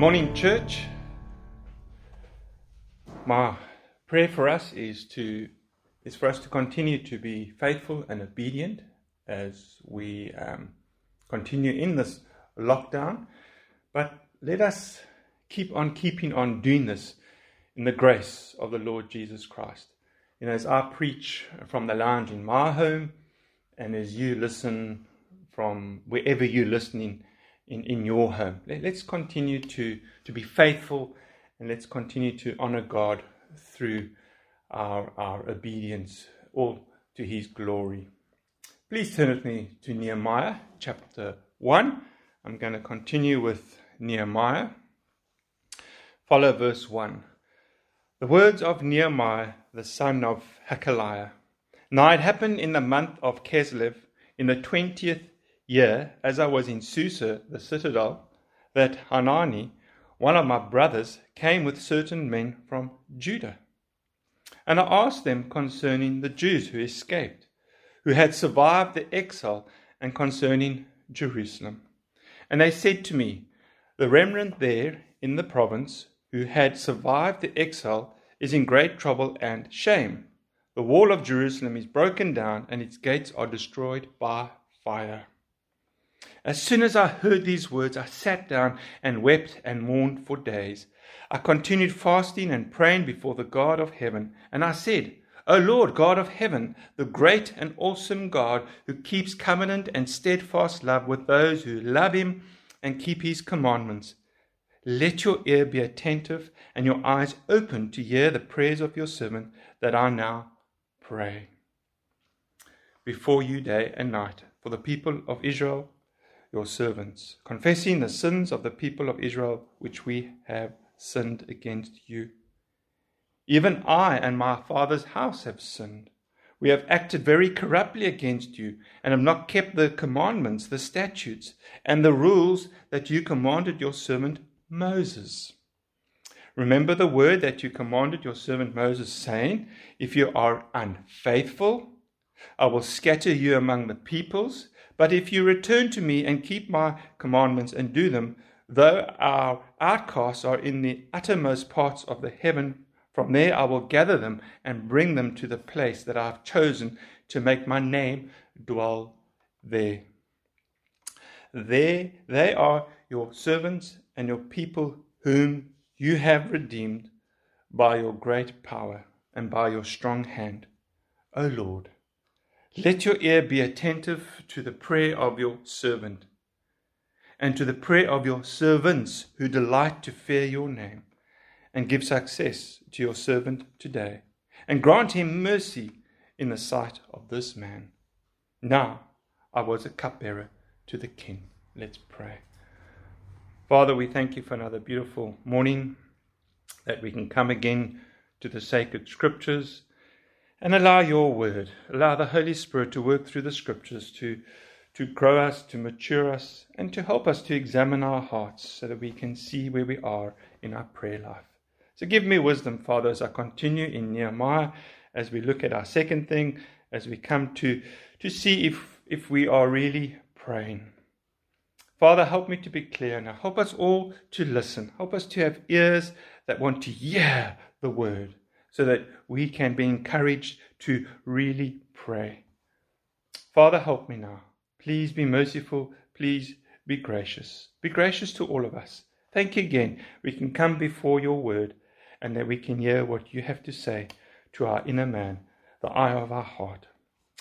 morning, church. My prayer for us is to is for us to continue to be faithful and obedient as we um, continue in this lockdown. But let us keep on keeping on doing this in the grace of the Lord Jesus Christ. You know, as I preach from the lounge in my home, and as you listen from wherever you're listening in, in your home. Let, us continue to, to be faithful and let's continue to honor God through our, our obedience, all to His glory. Please turn with me to Nehemiah chapter 1. I'm going to continue with Nehemiah. Follow verse 1. The words of Nehemiah, the son of Hacaliah. Now it happened in the month of Keslev, in the twentieth year, as I was in Susa, the citadel, that Hanani, one of my brothers, came with certain men from Judah. And I asked them concerning the Jews who escaped, who had survived the exile, and concerning Jerusalem. And they said to me, The remnant there in the province, who had survived the exile, is in great trouble and shame. The wall of Jerusalem is broken down, and its gates are destroyed by fire. As soon as I heard these words, I sat down and wept and mourned for days. I continued fasting and praying before the God of heaven, and I said, O Lord God of heaven, the great and awesome God who keeps covenant and steadfast love with those who love him and keep his commandments, let your ear be attentive and your eyes open to hear the prayers of your servant that I now pray before you day and night for the people of Israel your servants, confessing the sins of the people of Israel which we have sinned against you. Even I and my father's house have sinned. We have acted very corruptly against you, and have not kept the commandments, the statutes, and the rules that you commanded your servant Moses. Remember the word that you commanded your servant Moses, saying, If you are unfaithful, I will scatter you among the peoples but if you return to me and keep my commandments and do them, though our outcasts are in the uttermost parts of the heaven, from there I will gather them and bring them to the place that I have chosen to make my name dwell there. There they are your servants and your people whom you have redeemed by your great power and by your strong hand, O Lord. Let your ear be attentive to the prayer of your servant and to the prayer of your servants who delight to fear your name, and give success to your servant today, and grant him mercy in the sight of this man. Now I was a cupbearer to the king. Let's pray. Father, we thank you for another beautiful morning that we can come again to the sacred scriptures and allow your word, allow the Holy Spirit to work through the scriptures to, to grow us, to mature us, and to help us to examine our hearts so that we can see where we are in our prayer life. So give me wisdom, Father, as I continue in Nehemiah, as we look at our second thing, as we come to, to see if, if we are really praying. Father, help me to be clear now. Help us all to listen. Help us to have ears that want to hear the word so that we can be encouraged to really pray. Father, help me now. Please be merciful. Please be gracious. Be gracious to all of us. Thank you again. We can come before your word and that we can hear what you have to say to our inner man, the eye of our heart.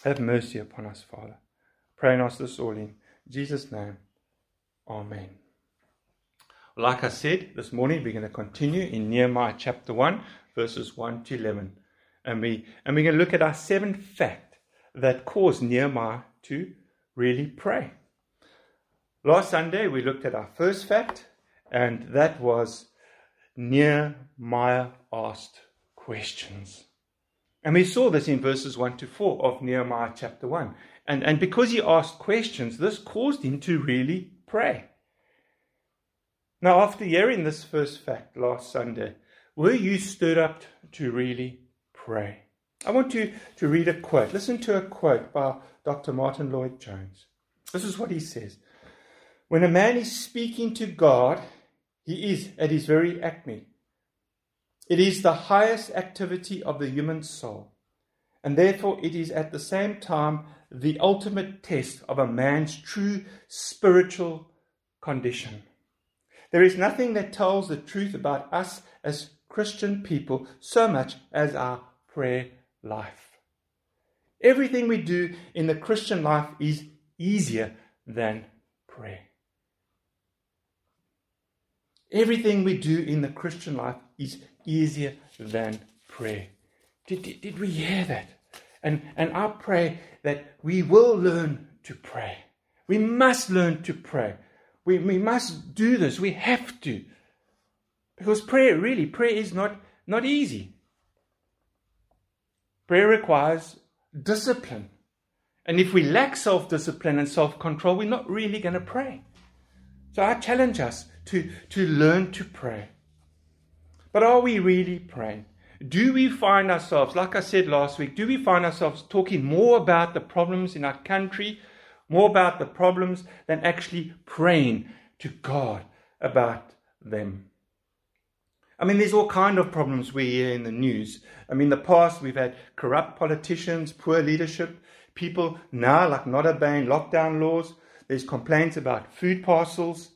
Have mercy upon us, Father. Pray in us this all in Jesus' name. Amen. Like I said this morning, we're going to continue in Nehemiah chapter 1, verses 1 to 11. And, we, and we're going to look at our seventh fact that caused Nehemiah to really pray. Last Sunday, we looked at our first fact, and that was Nehemiah asked questions. And we saw this in verses 1 to 4 of Nehemiah chapter 1. And, and because he asked questions, this caused him to really pray. Now, after hearing this first fact last Sunday, were you stirred up to really pray? I want you to read a quote. Listen to a quote by Dr. Martyn Lloyd-Jones. This is what he says When a man is speaking to God, He is at his very acme. It is the highest activity of the human soul, and therefore it is at the same time the ultimate test of a man's true spiritual condition. There is nothing that tells the truth about us as Christian people so much as our prayer life. Everything we do in the Christian life is easier than prayer. Everything we do in the Christian life is easier than prayer. Did, did, did we hear that? And, and I pray that we will learn to pray. We must learn to pray. We, we must do this. We have to. Because prayer, really, prayer is not, not easy. Prayer requires discipline. And if we lack self discipline and self control, we're not really going to pray. So I challenge us to, to learn to pray. But are we really praying? Do we find ourselves, like I said last week, do we find ourselves talking more about the problems in our country, more about the problems than actually praying to God about them? I mean, there's all kind of problems we hear in the news. I mean, in the past we've had corrupt politicians, poor leadership, people now like not obeying lockdown laws. There's complaints about food parcels.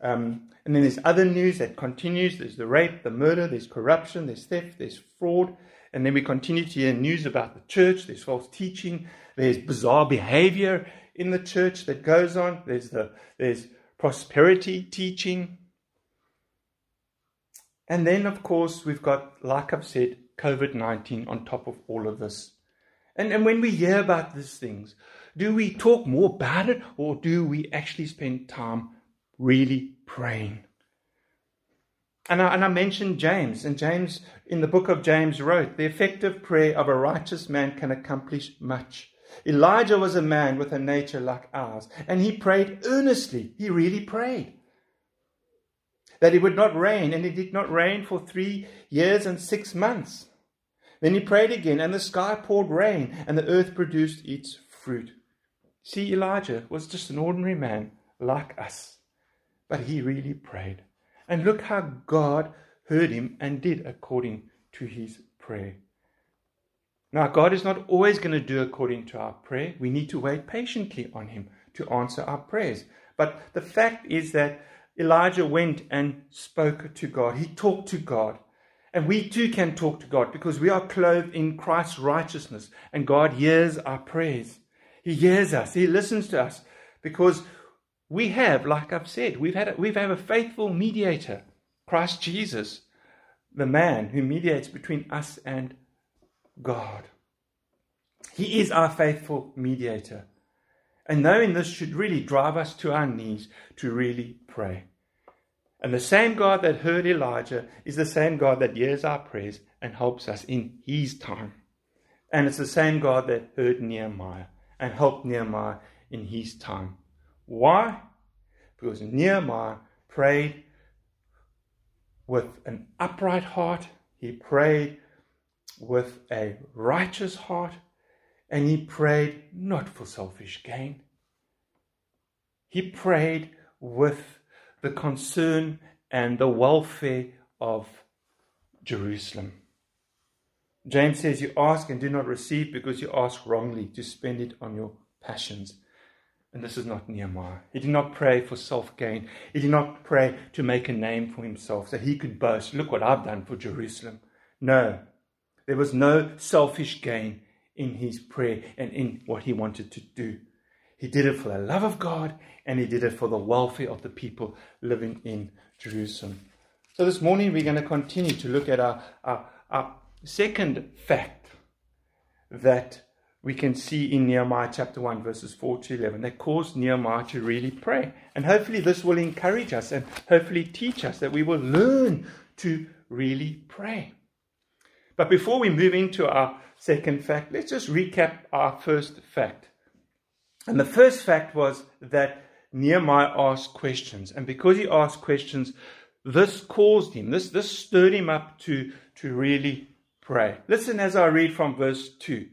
Um, and then there's other news that continues. There's the rape, the murder, there's corruption, there's theft, there's fraud. And then we continue to hear news about the church. There's false teaching. There's bizarre behavior in the church that goes on. There's the there's prosperity teaching. And then, of course, we've got, like I've said, COVID 19 on top of all of this. And, and when we hear about these things, do we talk more about it or do we actually spend time really praying? And I, and I mentioned James, and James, in the book of James, wrote, The effective prayer of a righteous man can accomplish much. Elijah was a man with a nature like ours, and he prayed earnestly. He really prayed that it would not rain, and it did not rain for three years and six months. Then he prayed again, and the sky poured rain, and the earth produced its fruit. See, Elijah was just an ordinary man like us, but he really prayed. And look how God heard him and did according to his prayer. Now, God is not always going to do according to our prayer. We need to wait patiently on him to answer our prayers. But the fact is that Elijah went and spoke to God. He talked to God. And we too can talk to God because we are clothed in Christ's righteousness and God hears our prayers. He hears us. He listens to us because we have, like I've said, we've had a, we've had a faithful mediator, Christ Jesus, the man who mediates between us and God. He is our faithful mediator. And knowing this should really drive us to our knees to really pray. And the same God that heard Elijah is the same God that hears our prayers and helps us in his time. And it's the same God that heard Nehemiah and helped Nehemiah in his time. Why? Because Nehemiah prayed with an upright heart, he prayed with a righteous heart, and he prayed not for selfish gain. He prayed with the concern and the welfare of Jerusalem. James says, You ask and do not receive because you ask wrongly to spend it on your passions. And this is not Nehemiah. He did not pray for self gain. He did not pray to make a name for himself so he could boast, Look what I've done for Jerusalem. No, there was no selfish gain in his prayer and in what he wanted to do. He did it for the love of God and he did it for the welfare of the people living in Jerusalem. So this morning we're going to continue to look at our, our, our second fact that we can see in Nehemiah chapter 1, verses 4 to 11, that caused Nehemiah to really pray. And hopefully, this will encourage us and hopefully teach us that we will learn to really pray. But before we move into our second fact, let's just recap our first fact. And the first fact was that Nehemiah asked questions. And because he asked questions, this caused him, this, this stirred him up to, to really pray. Listen as I read from verse 2.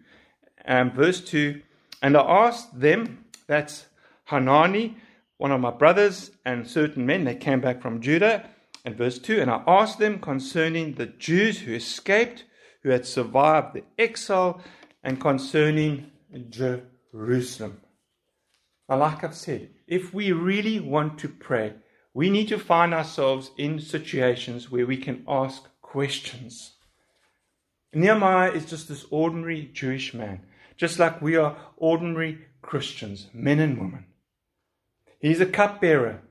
Um, verse 2 And I asked them, that's Hanani, one of my brothers, and certain men, they came back from Judah, And verse 2 And I asked them concerning the Jews who escaped, who had survived the exile, and concerning Jerusalem. Now, like I've said, if we really want to pray, we need to find ourselves in situations where we can ask questions. Nehemiah is just this ordinary Jewish man, just like we are ordinary Christians, men and women. He's a cupbearer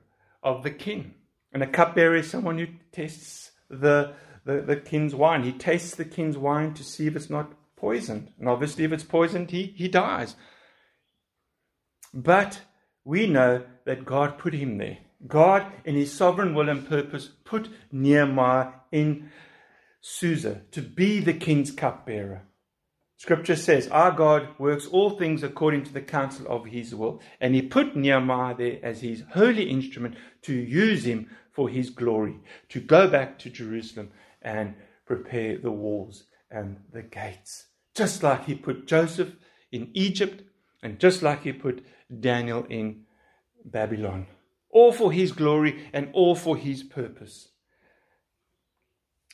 of the king. And a cupbearer is someone who tests the, the, the king's wine. He tastes the king's wine to see if it's not poisoned. And obviously, if it's poisoned, he, he dies. But we know that God put him there. God, in his sovereign will and purpose, put Nehemiah in Susa to be the king's cupbearer. Scripture says, Our God works all things according to the counsel of his will, and he put Nehemiah there as his holy instrument to use him for his glory, to go back to Jerusalem and prepare the walls and the gates. Just like he put Joseph in Egypt, and just like he put Daniel in Babylon. All for his glory and all for his purpose.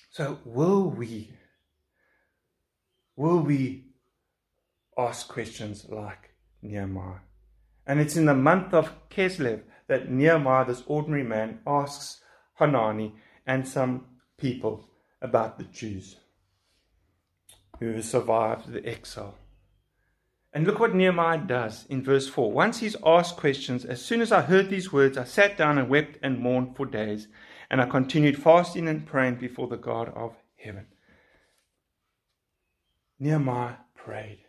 So, will we will we ask questions like Nehemiah? And it's in the month of Kislev that Nehemiah, this ordinary man, asks Hanani and some people about the Jews who survived the exile. And look what Nehemiah does in verse 4. Once he's asked questions, as soon as I heard these words, I sat down and wept and mourned for days, and I continued fasting and praying before the God of heaven. Nehemiah prayed.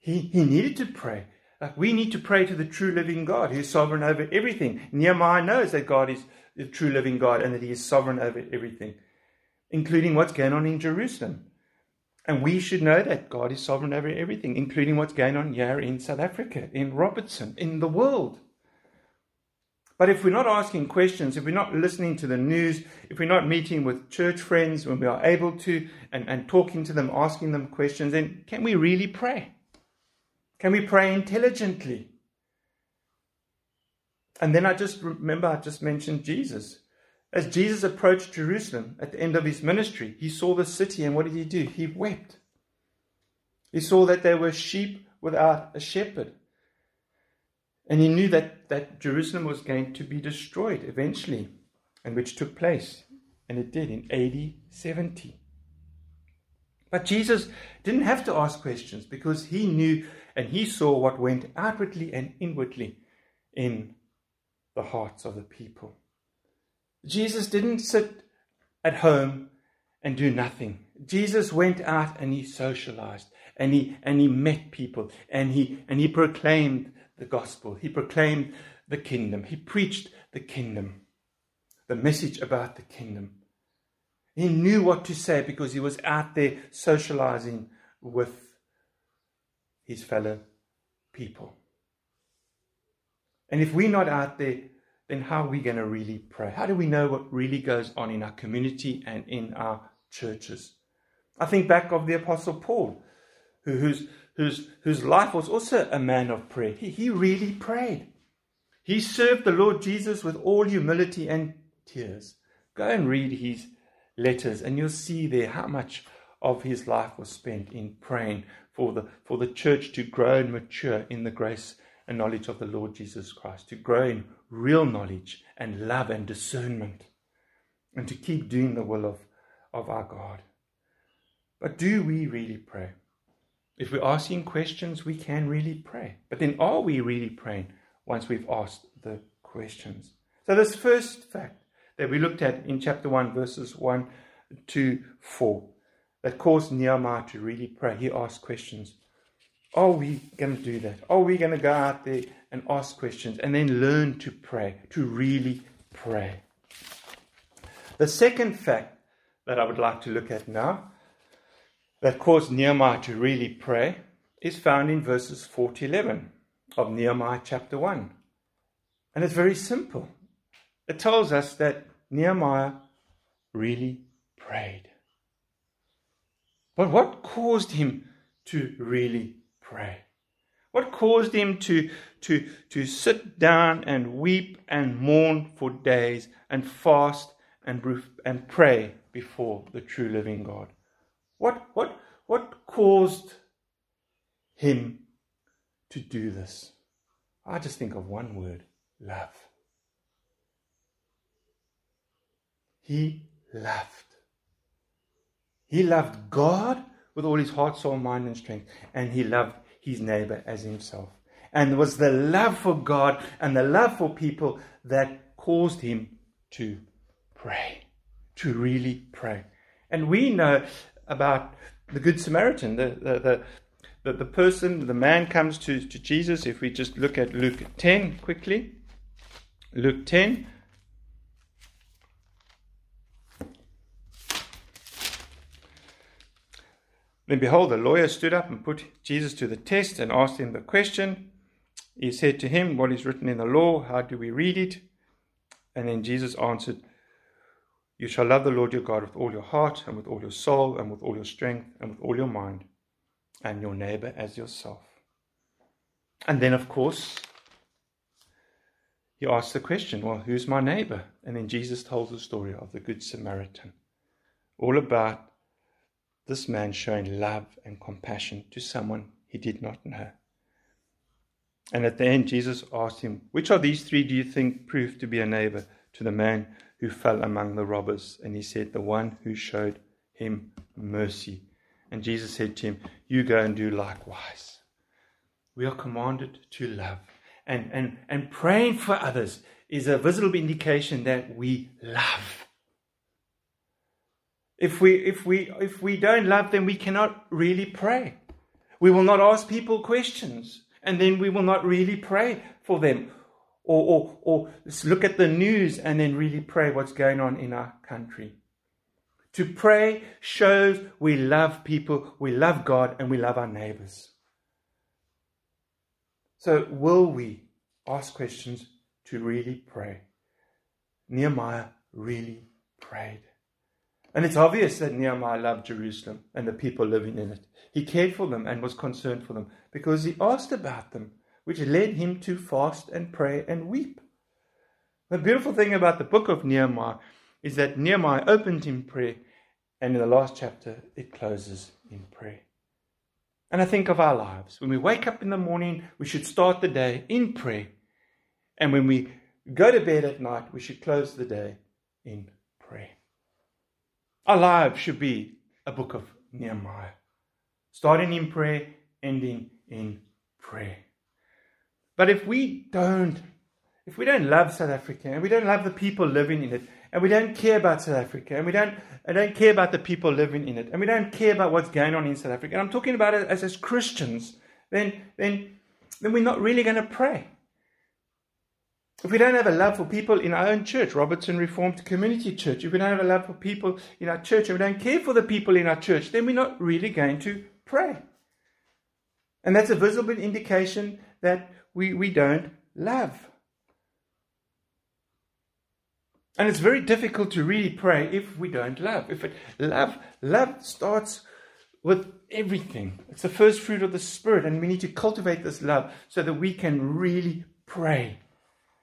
He, he needed to pray. Like we need to pray to the true living God who's sovereign over everything. Nehemiah knows that God is the true living God and that he is sovereign over everything, including what's going on in Jerusalem. And we should know that God is sovereign over everything, including what's going on here in South Africa, in Robertson, in the world. But if we're not asking questions, if we're not listening to the news, if we're not meeting with church friends when we are able to and, and talking to them, asking them questions, then can we really pray? Can we pray intelligently? And then I just remember I just mentioned Jesus. As Jesus approached Jerusalem at the end of his ministry, he saw the city and what did he do? He wept. He saw that there were sheep without a shepherd. And he knew that, that Jerusalem was going to be destroyed eventually, and which took place. And it did in AD 70. But Jesus didn't have to ask questions because he knew and he saw what went outwardly and inwardly in the hearts of the people. Jesus didn't sit at home and do nothing. Jesus went out and he socialized and he and he met people and he and he proclaimed the gospel. He proclaimed the kingdom. He preached the kingdom, the message about the kingdom. He knew what to say because he was out there socializing with his fellow people. And if we're not out there, then how are we going to really pray? How do we know what really goes on in our community and in our churches? I think back of the Apostle Paul, who, who's whose, whose life was also a man of prayer. He, he really prayed. He served the Lord Jesus with all humility and tears. Go and read his letters, and you'll see there how much of his life was spent in praying for the, for the church to grow and mature in the grace and knowledge of the Lord Jesus Christ, to grow in real knowledge and love and discernment, and to keep doing the will of, of our God. But do we really pray? If we're asking questions, we can really pray. But then are we really praying once we've asked the questions? So, this first fact that we looked at in chapter 1, verses 1 to 4, that caused Nehemiah to really pray, he asked questions. Are we going to do that? Are we going to go out there and ask questions and then learn to pray, to really pray? The second fact that I would like to look at now that caused Nehemiah to really pray is found in verses 4 to 11 of Nehemiah chapter 1. And it's very simple. It tells us that Nehemiah really prayed. But what caused him to really pray? What caused him to, to, to sit down and weep and mourn for days and fast and, and pray before the true living God. What, what, what caused him to do this? I just think of one word love. He loved. He loved God with all his heart, soul, mind, and strength, and he loved his neighbor as himself. And it was the love for God and the love for people that caused him to pray, to really pray. And we know about the Good Samaritan, the, the, the, the, person, the man comes to, to Jesus. If we just look at Luke 10 quickly. Luke 10. Then behold, the lawyer stood up and put Jesus to the test and asked him the question. He said to him, What is written in the law? How do we read it? And then Jesus answered, You shall love the Lord your God with all your heart, and with all your soul, and with all your strength, and with all your mind, and your neighbor as yourself. And then, of course, he asked the question, Well, who's my neighbor? And then Jesus told the story of the Good Samaritan, all about this man showing love and compassion to someone he did not know. And at the end, Jesus asked him, Which of these three do you think proved to be a neighbor to the man who fell among the robbers? And he said, The one who showed him mercy. And Jesus said to him, You go and do likewise. We are commanded to love. And, and, and praying for others is a visible indication that we love. If we, if, we, if we don't love them, we cannot really pray. We will not ask people questions and then we will not really pray for them. Or, or, or look at the news and then really pray what's going on in our country. To pray shows we love people, we love God, and we love our neighbors. So, will we ask questions to really pray? Nehemiah really prayed. And it's obvious that Nehemiah loved Jerusalem and the people living in it. He cared for them and was concerned for them because he asked about them, which led him to fast and pray and weep. The beautiful thing about the book of Nehemiah is that Nehemiah opened in prayer, and in the last chapter, it closes in prayer. And I think of our lives. When we wake up in the morning, we should start the day in prayer. And when we go to bed at night, we should close the day in prayer. Our lives should be a book of Nehemiah, starting in prayer, ending in prayer. But if we don't, if we don't love South Africa and we don't love the people living in it, and we don't care about South Africa, and we don't, I don't care about the people living in it, and we don't care about what's going on in South Africa, and I'm talking about it as, as Christians, then, then, then we're not really going to pray. If we don't have a love for people in our own church, Robertson Reformed Community Church, if we don't have a love for people in our church and we don't care for the people in our church, then we're not really going to pray. And that's a visible indication that we, we don't love. And it's very difficult to really pray if we don't love. If it, love, love starts with everything. It's the first fruit of the Spirit, and we need to cultivate this love so that we can really pray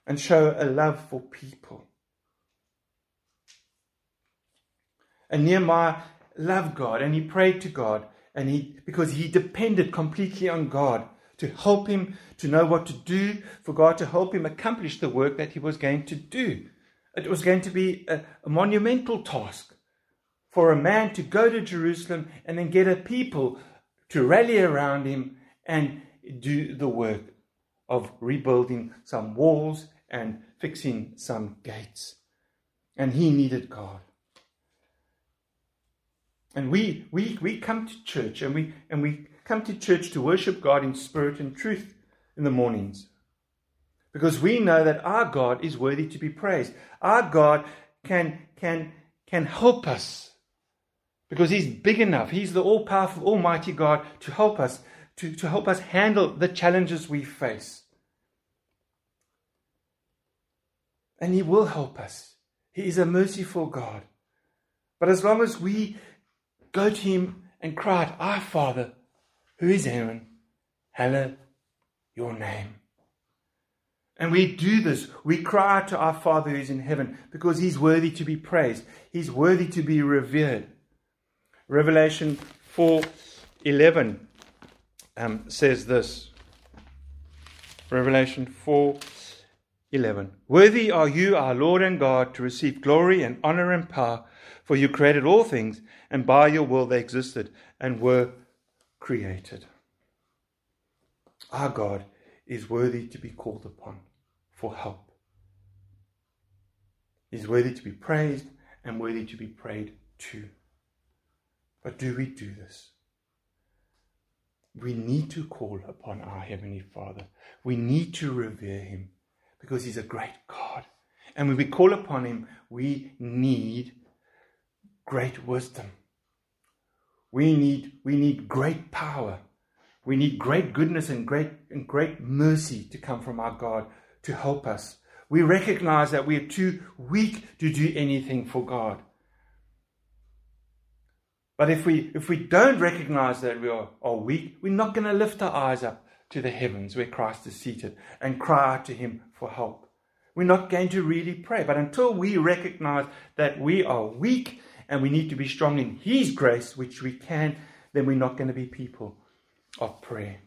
and show a love for people. And Nehemiah loved God and he prayed to God and he because he depended completely on God to help him to know what to do, for God to help him accomplish the work that he was going to do. It was going to be a, a monumental task for a man to go to Jerusalem and then get a people to rally around him and do the work of rebuilding some walls and fixing some gates. And he needed God. And we, we, we come to church and we, and we come to church to worship God in spirit and truth in the mornings. Because we know that our God is worthy to be praised. Our God can, can, can help us. Because He's big enough. He's the all powerful, almighty God to help us, to, to help us handle the challenges we face. And He will help us. He is a merciful God. But as long as we go to Him and cry out, Our Father, who is in heaven, hallowed your name. And we do this. We cry to our Father who is in heaven because he's worthy to be praised. He's worthy to be revered. Revelation 4:11 um, says this. Revelation 4:11. Worthy are you, our Lord and God, to receive glory and honor and power, for you created all things, and by your will they existed and were created. Our God is worthy to be called upon for help. He's worthy to be praised and worthy to be prayed to. But do we do this? We need to call upon our Heavenly Father. We need to revere Him because He's a great God. And when we call upon Him, we need great wisdom. We need, we need great power. We need great goodness and great, and great mercy to come from our God to help us. We recognize that we are too weak to do anything for God. But if we, if we don't recognize that we are, are weak, we're not going to lift our eyes up to the heavens where Christ is seated and cry out to Him for help. We're not going to really pray. But until we recognize that we are weak and we need to be strong in His grace, which we can, then we're not going to be people of prayer.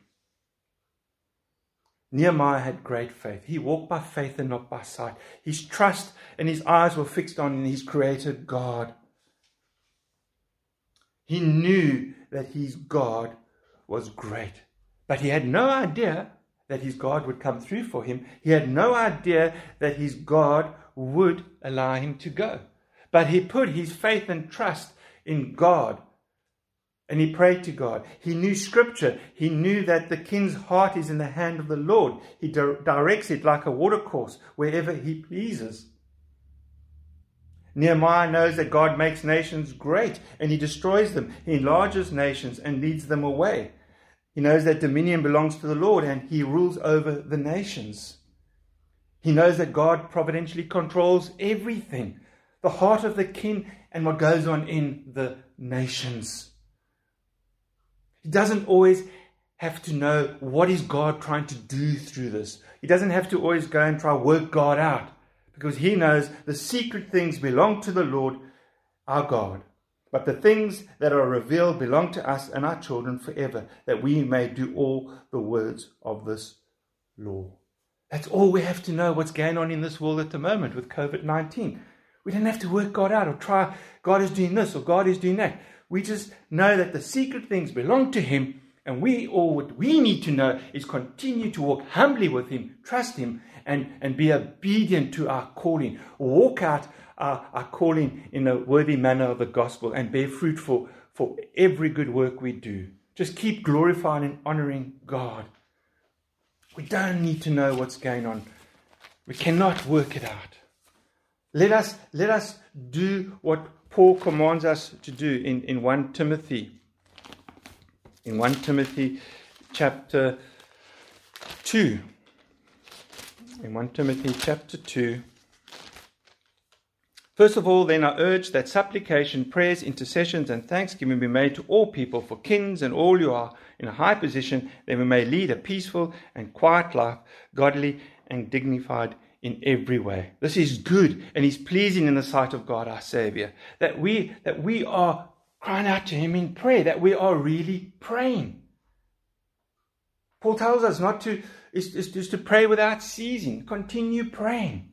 Nehemiah had great faith. He walked by faith and not by sight. His trust and his eyes were fixed on his creator God. He knew that his God was great, but he had no idea that his God would come through for him. He had no idea that his God would allow him to go. But he put his faith and trust in God and he prayed to God. He knew scripture. He knew that the king's heart is in the hand of the Lord. He di- directs it like a watercourse wherever he pleases. Nehemiah knows that God makes nations great and he destroys them. He enlarges nations and leads them away. He knows that dominion belongs to the Lord and he rules over the nations. He knows that God providentially controls everything the heart of the king and what goes on in the nations. He doesn't always have to know what is God trying to do through this. He doesn't have to always go and try work God out because he knows the secret things belong to the Lord our God. But the things that are revealed belong to us and our children forever, that we may do all the words of this law. That's all we have to know what's going on in this world at the moment with COVID 19. We don't have to work God out or try, God is doing this or God is doing that. We just know that the secret things belong to Him, and we all what we need to know is continue to walk humbly with Him, trust Him, and, and be obedient to our calling. Walk out our, our calling in a worthy manner of the gospel and bear fruit for, for every good work we do. Just keep glorifying and honoring God. We don't need to know what's going on. We cannot work it out. Let us, let us do what Paul commands us to do in, in 1 Timothy. In 1 Timothy chapter 2. In 1 Timothy chapter 2. First of all, then I urge that supplication, prayers, intercessions, and thanksgiving be made to all people, for kings and all who are in a high position, that we may lead a peaceful and quiet life, godly and dignified in every way. This is good and is pleasing in the sight of God our Savior. That we that we are crying out to Him in prayer, that we are really praying. Paul tells us not to is, is just to pray without ceasing. Continue praying.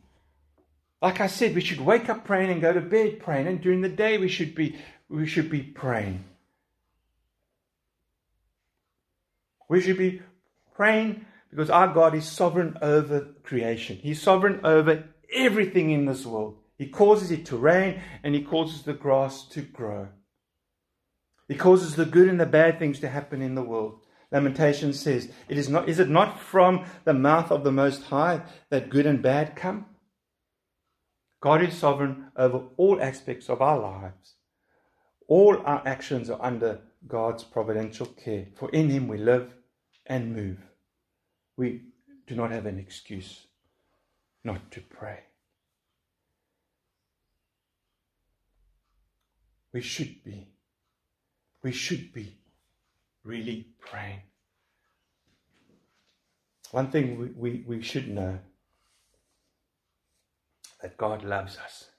Like I said, we should wake up praying and go to bed praying, and during the day we should be we should be praying. We should be praying because our God is sovereign over creation. He's sovereign over everything in this world. He causes it to rain and he causes the grass to grow. He causes the good and the bad things to happen in the world. Lamentation says, it is, not, is it not from the mouth of the Most High that good and bad come? God is sovereign over all aspects of our lives. All our actions are under God's providential care, for in Him we live and move we do not have an excuse not to pray. We should be. We should be really praying. One thing we, we, we should know that God loves us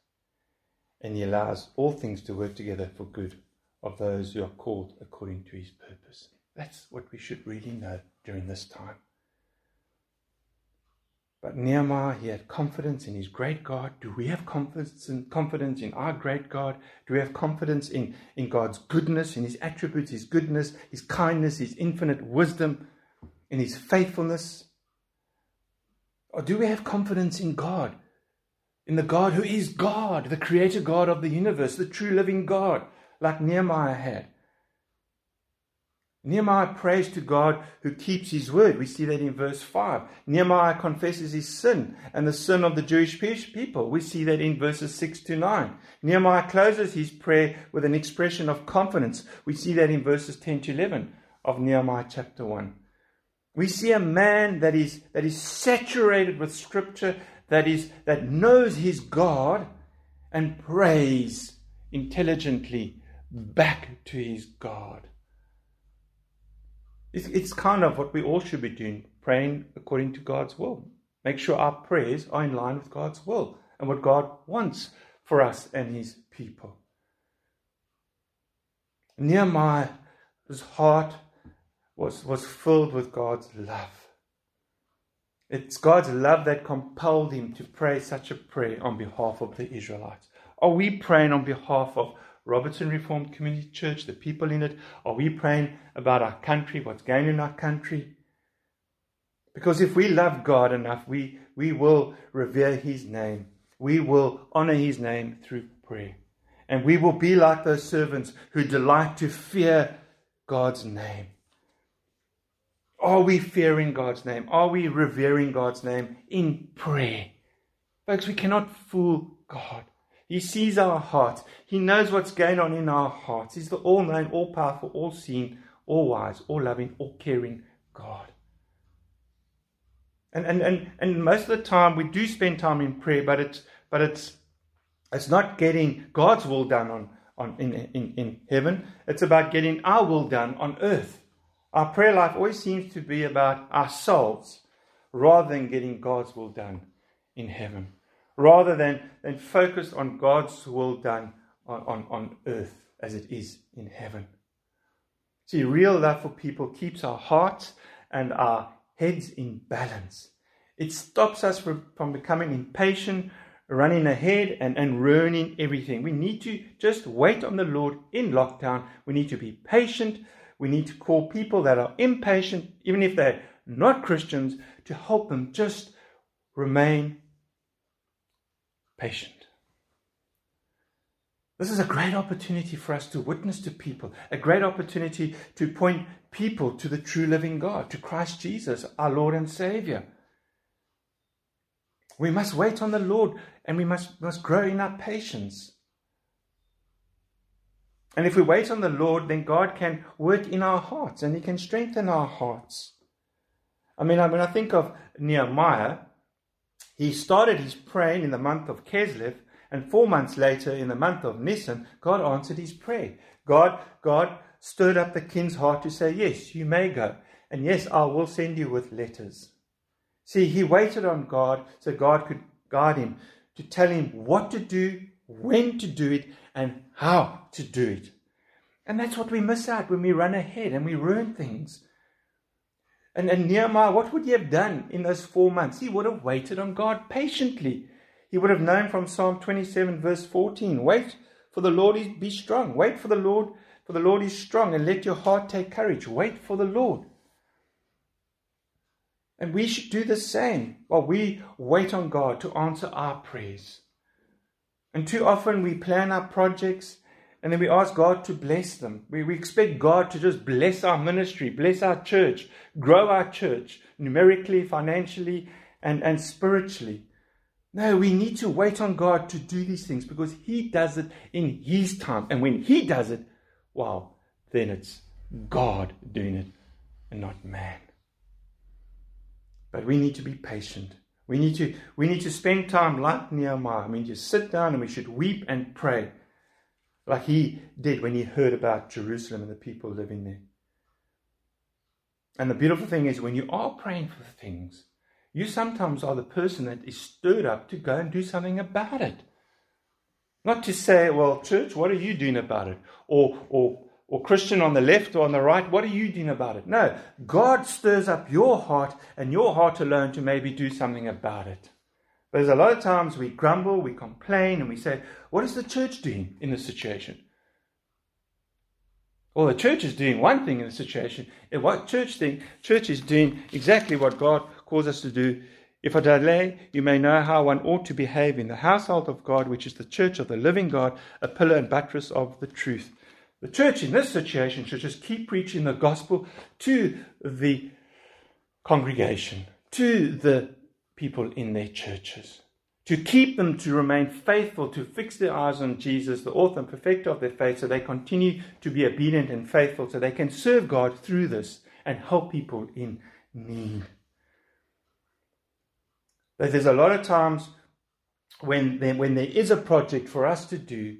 and He allows all things to work together for good of those who are called according to His purpose. That's what we should really know during this time. But Nehemiah, he had confidence in his great God. Do we have confidence in, confidence in our great God? Do we have confidence in, in God's goodness, in his attributes, his goodness, his kindness, his infinite wisdom, in his faithfulness? Or do we have confidence in God, in the God who is God, the creator God of the universe, the true living God, like Nehemiah had? Nehemiah prays to God who keeps his word. We see that in verse 5. Nehemiah confesses his sin and the sin of the Jewish people. We see that in verses 6 to 9. Nehemiah closes his prayer with an expression of confidence. We see that in verses 10 to 11 of Nehemiah chapter 1. We see a man that is, that is saturated with scripture, that, is, that knows his God and prays intelligently back to his God. It's, it's kind of what we all should be doing, praying according to God's will. Make sure our prayers are in line with God's will and what God wants for us and his people. Nehemiah's heart was, was filled with God's love. It's God's love that compelled him to pray such a prayer on behalf of the Israelites. Are we praying on behalf of Robertson Reformed Community Church, the people in it? Are we praying about our country, what's going in our country? Because if we love God enough, we, we will revere His name. We will honor His name through prayer. And we will be like those servants who delight to fear God's name. Are we fearing God's name? Are we revering God's name in prayer? Folks, we cannot fool God. He sees our hearts. He knows what's going on in our hearts. He's the all knowing, all powerful, all seeing, all wise, all loving, all caring God. And, and, and, and most of the time we do spend time in prayer, but it's, but it's, it's not getting God's will done on, on, in, in, in heaven. It's about getting our will done on earth. Our prayer life always seems to be about ourselves rather than getting God's will done in heaven rather than, than focused on God's will done on, on, on earth as it is in heaven. See, real love for people keeps our hearts and our heads in balance. It stops us from, from becoming impatient, running ahead, and, and ruining everything. We need to just wait on the Lord in lockdown. We need to be patient. We need to call people that are impatient, even if they're not Christians, to help them just remain patient. This is a great opportunity for us to witness to people, a great opportunity to point people to the true living God, to Christ Jesus, our Lord and Savior. We must wait on the Lord and we must, must grow in our patience. And if we wait on the Lord, then God can work in our hearts and He can strengthen our hearts. I mean, when I think of Nehemiah, he started his praying in the month of Keslev, and four months later, in the month of Nisan, God answered his prayer. God, God stirred up the king's heart to say, Yes, you may go. And yes, I will send you with letters. See, he waited on God so God could guide him to tell him what to do, when to do it, and how to do it. And that's what we miss out when we run ahead and we ruin things. And, and Nehemiah, what would he have done in those four months? He would have waited on God patiently. He would have known from Psalm 27, verse 14 Wait for the Lord, be strong. Wait for the Lord, for the Lord is strong, and let your heart take courage. Wait for the Lord. And we should do the same while we wait on God to answer our prayers. And too often we plan our projects and then we ask God to bless them. We, we expect God to just bless our ministry, bless our church, grow our church numerically, financially, and, and spiritually. No, we need to wait on God to do these things because He does it in His time. And when He does it, wow, then it's God doing it and not man. But we need to be patient. We need to, we need to spend time like Nehemiah. I mean, just sit down and we should weep and pray like he did when he heard about Jerusalem and the people living there. And the beautiful thing is, when you are praying for things, You sometimes are the person that is stirred up to go and do something about it. Not to say, well, church, what are you doing about it? Or, or, or Christian on the left or on the right, what are you doing about it? No, God stirs up your heart and your heart alone to maybe do something about it. There's a lot of times we grumble, we complain, and we say, what is the church doing in this situation? Well, the church is doing one thing in the situation. And what church thing? Church is doing exactly what God calls us to do. If I delay, you may know how one ought to behave in the household of God, which is the church of the living God, a pillar and buttress of the truth. The church in this situation should just keep preaching the gospel to the congregation, to the people in their churches to keep them to remain faithful, to fix their eyes on Jesus, the author and perfecter of their faith, so they continue to be obedient and faithful, so they can serve God through this and help people in need. But There's a lot of times when there, when there is a project for us to do,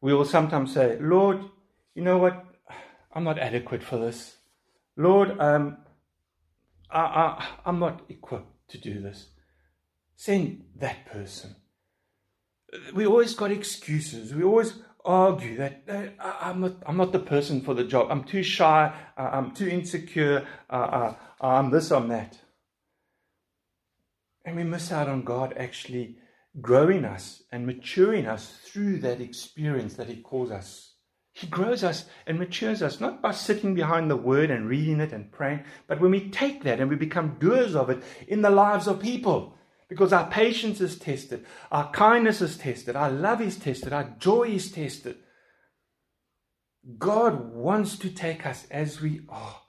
we will sometimes say, Lord, you know what? I'm not adequate for this. Lord, um, I, I, I'm not equipped to do this. Send that person. We always got excuses. We always argue that I'm not, I'm not the person for the job. I'm too shy. Uh, I'm too insecure. Uh, uh, I'm this, I'm that. And we miss out on God actually growing us and maturing us through that experience that He calls us. He grows us and matures us, not by sitting behind the Word and reading it and praying, but when we take that and we become doers of it in the lives of people because our patience is tested, our kindness is tested, our love is tested, our joy is tested. God wants to take us as we are,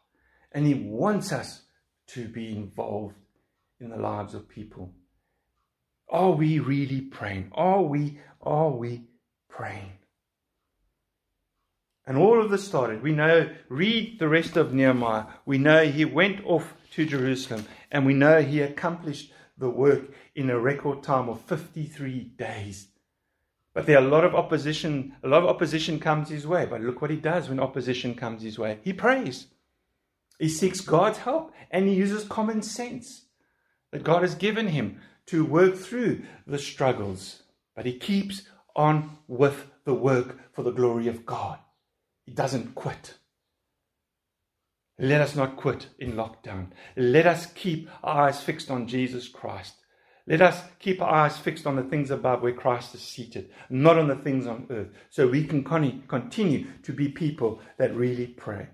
and He wants us to be involved in the lives of people. Are we really praying? Are we, are we praying? And all of this started. We know, read the rest of Nehemiah. We know he went off to Jerusalem, and we know he accomplished the work in a record time of 53 days. But there are a lot of opposition, a lot of opposition comes his way. But look what he does when opposition comes his way. He prays. He seeks God's help and he uses common sense that God has given him to work through the struggles. But he keeps on with the work for the glory of God. He doesn't quit. Let us not quit in lockdown. Let us keep our eyes fixed on Jesus Christ. Let us keep our eyes fixed on the things above where Christ is seated, not on the things on earth, so we can continue to be people that really pray.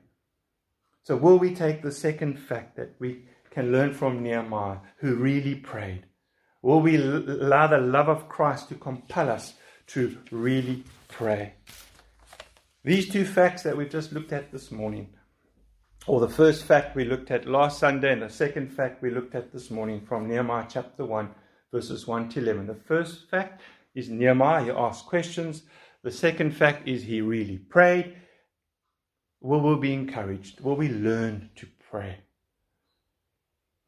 So, will we take the second fact that we can learn from Nehemiah, who really prayed? Will we allow the love of Christ to compel us to really pray? These two facts that we've just looked at this morning or the first fact we looked at last Sunday and the second fact we looked at this morning from Nehemiah chapter 1, verses 1 to 11. The first fact is Nehemiah, he asked questions. The second fact is he really prayed. Will we be encouraged? Will we learn to pray?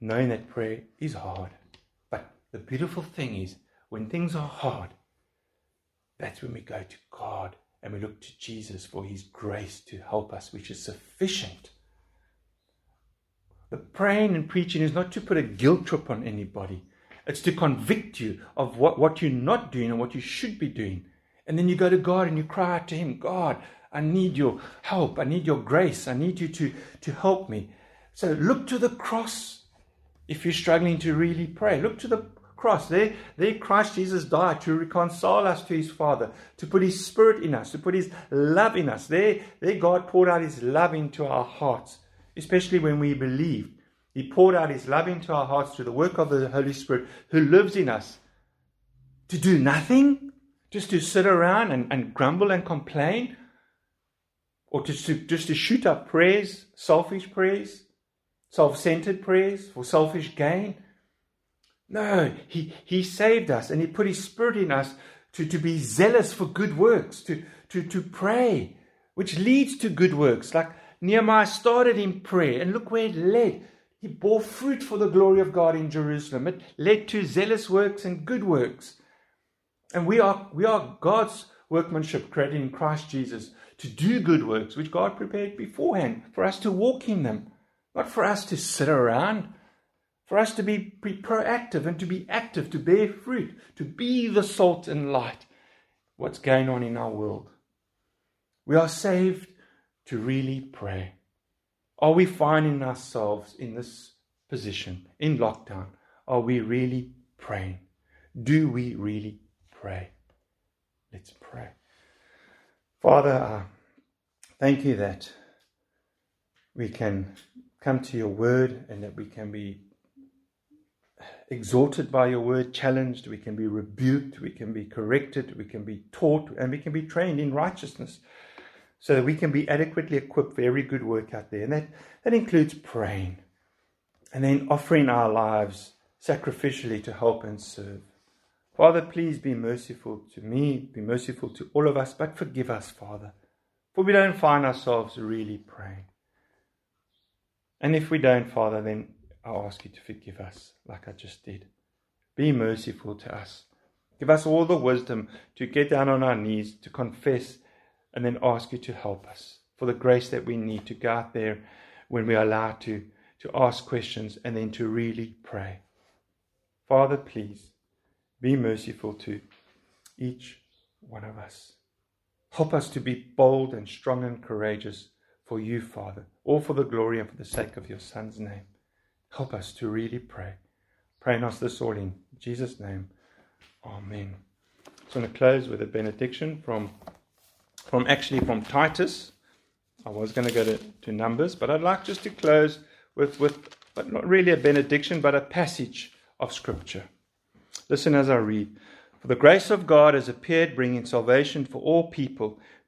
Knowing that prayer is hard. But the beautiful thing is, when things are hard, that's when we go to God and we look to Jesus for his grace to help us, which is sufficient the praying and preaching is not to put a guilt trip on anybody. It's to convict you of what, what you're not doing and what you should be doing. And then you go to God and you cry out to Him, God, I need your help. I need your grace. I need you to, to help me. So look to the cross if you're struggling to really pray. Look to the cross. There, there Christ Jesus died to reconcile us to his Father, to put his Spirit in us, to put his love in us. There, there God poured out his love into our hearts especially when we believe. He poured out His love into our hearts through the work of the Holy Spirit who lives in us. To do nothing? Just to sit around and, and grumble and complain? Or to, just to shoot up prayers, selfish prayers, self centered prayers for selfish gain? No, he, he saved us and He put His Spirit in us to, to be zealous for good works, to, to, to pray, which leads to good works, like Nehemiah started in prayer, and look where it led. He bore fruit for the glory of God in Jerusalem. It led to zealous works and good works. And we are, we are God's workmanship created in Christ Jesus to do good works, which God prepared beforehand for us to walk in them, not for us to sit around, for us to be, proactive and to be active, to bear fruit, to be the salt and light. What's going on in our world? We are saved to really pray. Are we finding ourselves in this position, in lockdown? Are we really praying? Do we really pray? Let's pray. Father, uh, thank you that we can come to your word and that we can be exhorted by your word, challenged, we can be rebuked, we can be corrected, we can be taught, and we can be trained in righteousness so that we can be adequately equipped for every good work out there. And that, that includes praying and then offering our lives sacrificially to help and serve. Father, please be merciful to me, be merciful to all of us, but forgive us, Father, for we don't find ourselves really praying. And if we don't, Father, then I ask you to forgive us like I just did. Be merciful to us. Give us all the wisdom to get down on our knees, to confess, and then ask you to help us for the grace that we need to go out there when we are allowed to, to ask questions and then to really pray. Father, please be merciful to each one of us. Help us to be bold and strong and courageous for you, Father, all for the glory and for the sake of your Son's name. Help us to really pray. Pray us this all in Jesus' name. Amen. So I'm going to close with a benediction from, from actually from Titus. I was going to go to, to Numbers, but I'd like just to close with, with, but not really a benediction, but a passage of Scripture. Listen as I read. For the grace of God has appeared, bringing salvation for all people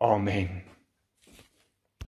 Amen.